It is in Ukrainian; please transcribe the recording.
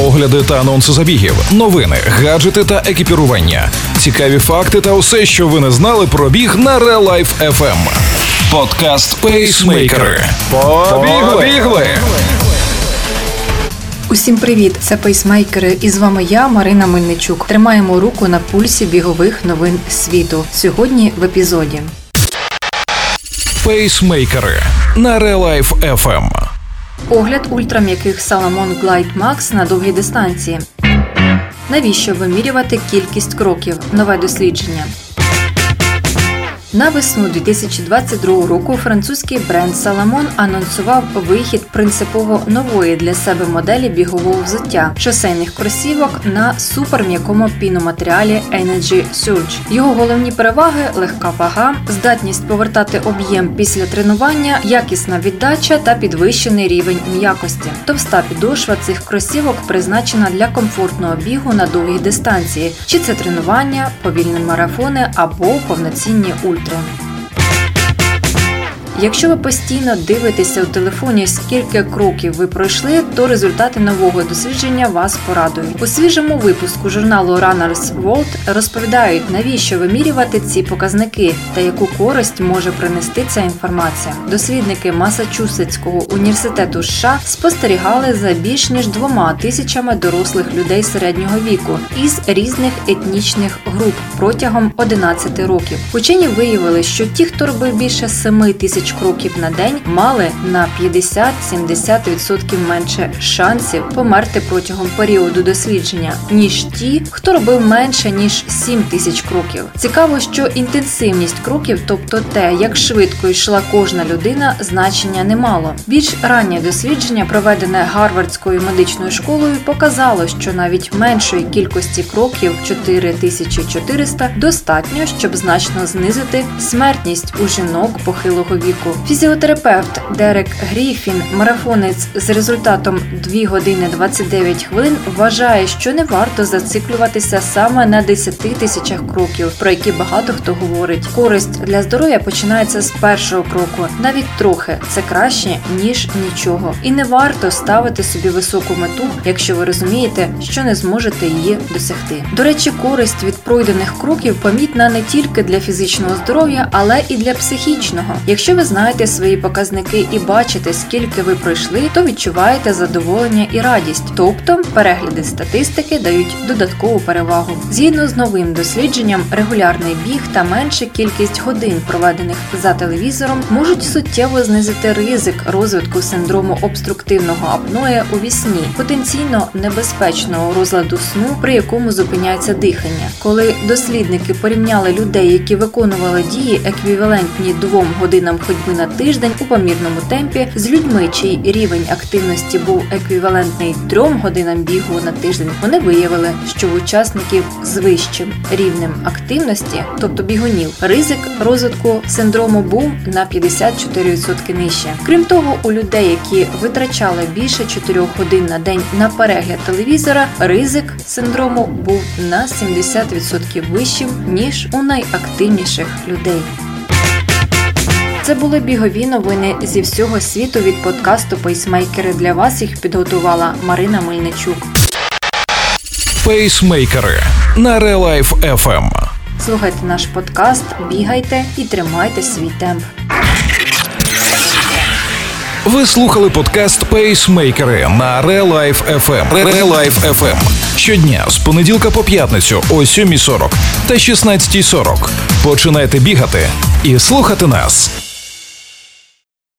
огляди та анонси забігів, новини, гаджети та екіпірування, цікаві факти та усе, що ви не знали про біг на Real Life FM. Подкаст Пейсмейкери. Побігли! Усім привіт! Це пейсмейкери, і з вами я, Марина Мельничук. Тримаємо руку на пульсі бігових новин світу. Сьогодні в епізоді. Пейсмейкери на Real Life FM. Огляд ультрам'яких Salomon Glide Max на довгій дистанції. Навіщо вимірювати кількість кроків? Нове дослідження. На весну 2022 року французький бренд Salomon анонсував вихід принципово нової для себе моделі бігового взуття шосейних кросівок на суперм'якому піноматеріалі Energy Surge. Його головні переваги легка вага, здатність повертати об'єм після тренування, якісна віддача та підвищений рівень м'якості. Товста підошва цих кросівок призначена для комфортного бігу на довгій дистанції, чи це тренування, повільні марафони або повноцінні ультра ультра. Якщо ви постійно дивитеся у телефоні, скільки кроків ви пройшли, то результати нового дослідження вас порадують. У свіжому випуску журналу Runners World розповідають, навіщо вимірювати ці показники та яку користь може принести ця інформація. Дослідники Масачусетського університету США спостерігали за більш ніж двома тисячами дорослих людей середнього віку із різних етнічних груп протягом 11 років. Учені виявили, що ті, хто робив більше 7 тисяч кроків на день мали на 50-70% менше шансів померти протягом періоду дослідження, ніж ті, хто робив менше ніж 7 тисяч кроків. Цікаво, що інтенсивність кроків, тобто те, як швидко йшла кожна людина, значення не мало. Більш раннє дослідження, проведене Гарвардською медичною школою, показало, що навіть меншої кількості кроків 4400 достатньо, щоб значно знизити смертність у жінок похилого віку віку. Фізіотерапевт Дерек Гріфін, марафонець з результатом 2 години 29 хвилин, вважає, що не варто зациклюватися саме на 10 тисячах кроків, про які багато хто говорить. Користь для здоров'я починається з першого кроку, навіть трохи це краще ніж нічого, і не варто ставити собі високу мету, якщо ви розумієте, що не зможете її досягти. До речі, користь від пройдених кроків помітна не тільки для фізичного здоров'я, але і для психічного. Якщо ви знаєте свої показники і бачите, скільки ви пройшли, то відчуваєте задоволення і радість, тобто перегляди статистики дають додаткову перевагу. Згідно з новим дослідженням, регулярний біг та менша кількість годин, проведених за телевізором, можуть суттєво знизити ризик розвитку синдрому обструктивного апноя у вісні, потенційно небезпечного розладу сну, при якому зупиняється дихання. Коли дослідники порівняли людей, які виконували дії еквівалентні двом годинам ходьби ходьби на тиждень у помірному темпі з людьми, чий рівень активності був еквівалентний трьом годинам бігу на тиждень. Вони виявили, що в учасників з вищим рівнем активності, тобто бігунів, ризик розвитку синдрому був на 54% нижче. Крім того, у людей, які витрачали більше 4 годин на день на перегляд телевізора, ризик синдрому був на 70% вищим ніж у найактивніших людей. Це були бігові новини зі всього світу від подкасту Пейсмейкери. Для вас їх підготувала Марина Мельничук. Пейсмейкери на Relife FM. Слухайте наш подкаст, бігайте і тримайте свій темп. Ви слухали подкаст Пейсмейкери на Relife FM. Relife FM. Щодня з понеділка по п'ятницю о 7.40 та 16.40. Починайте бігати і слухати нас.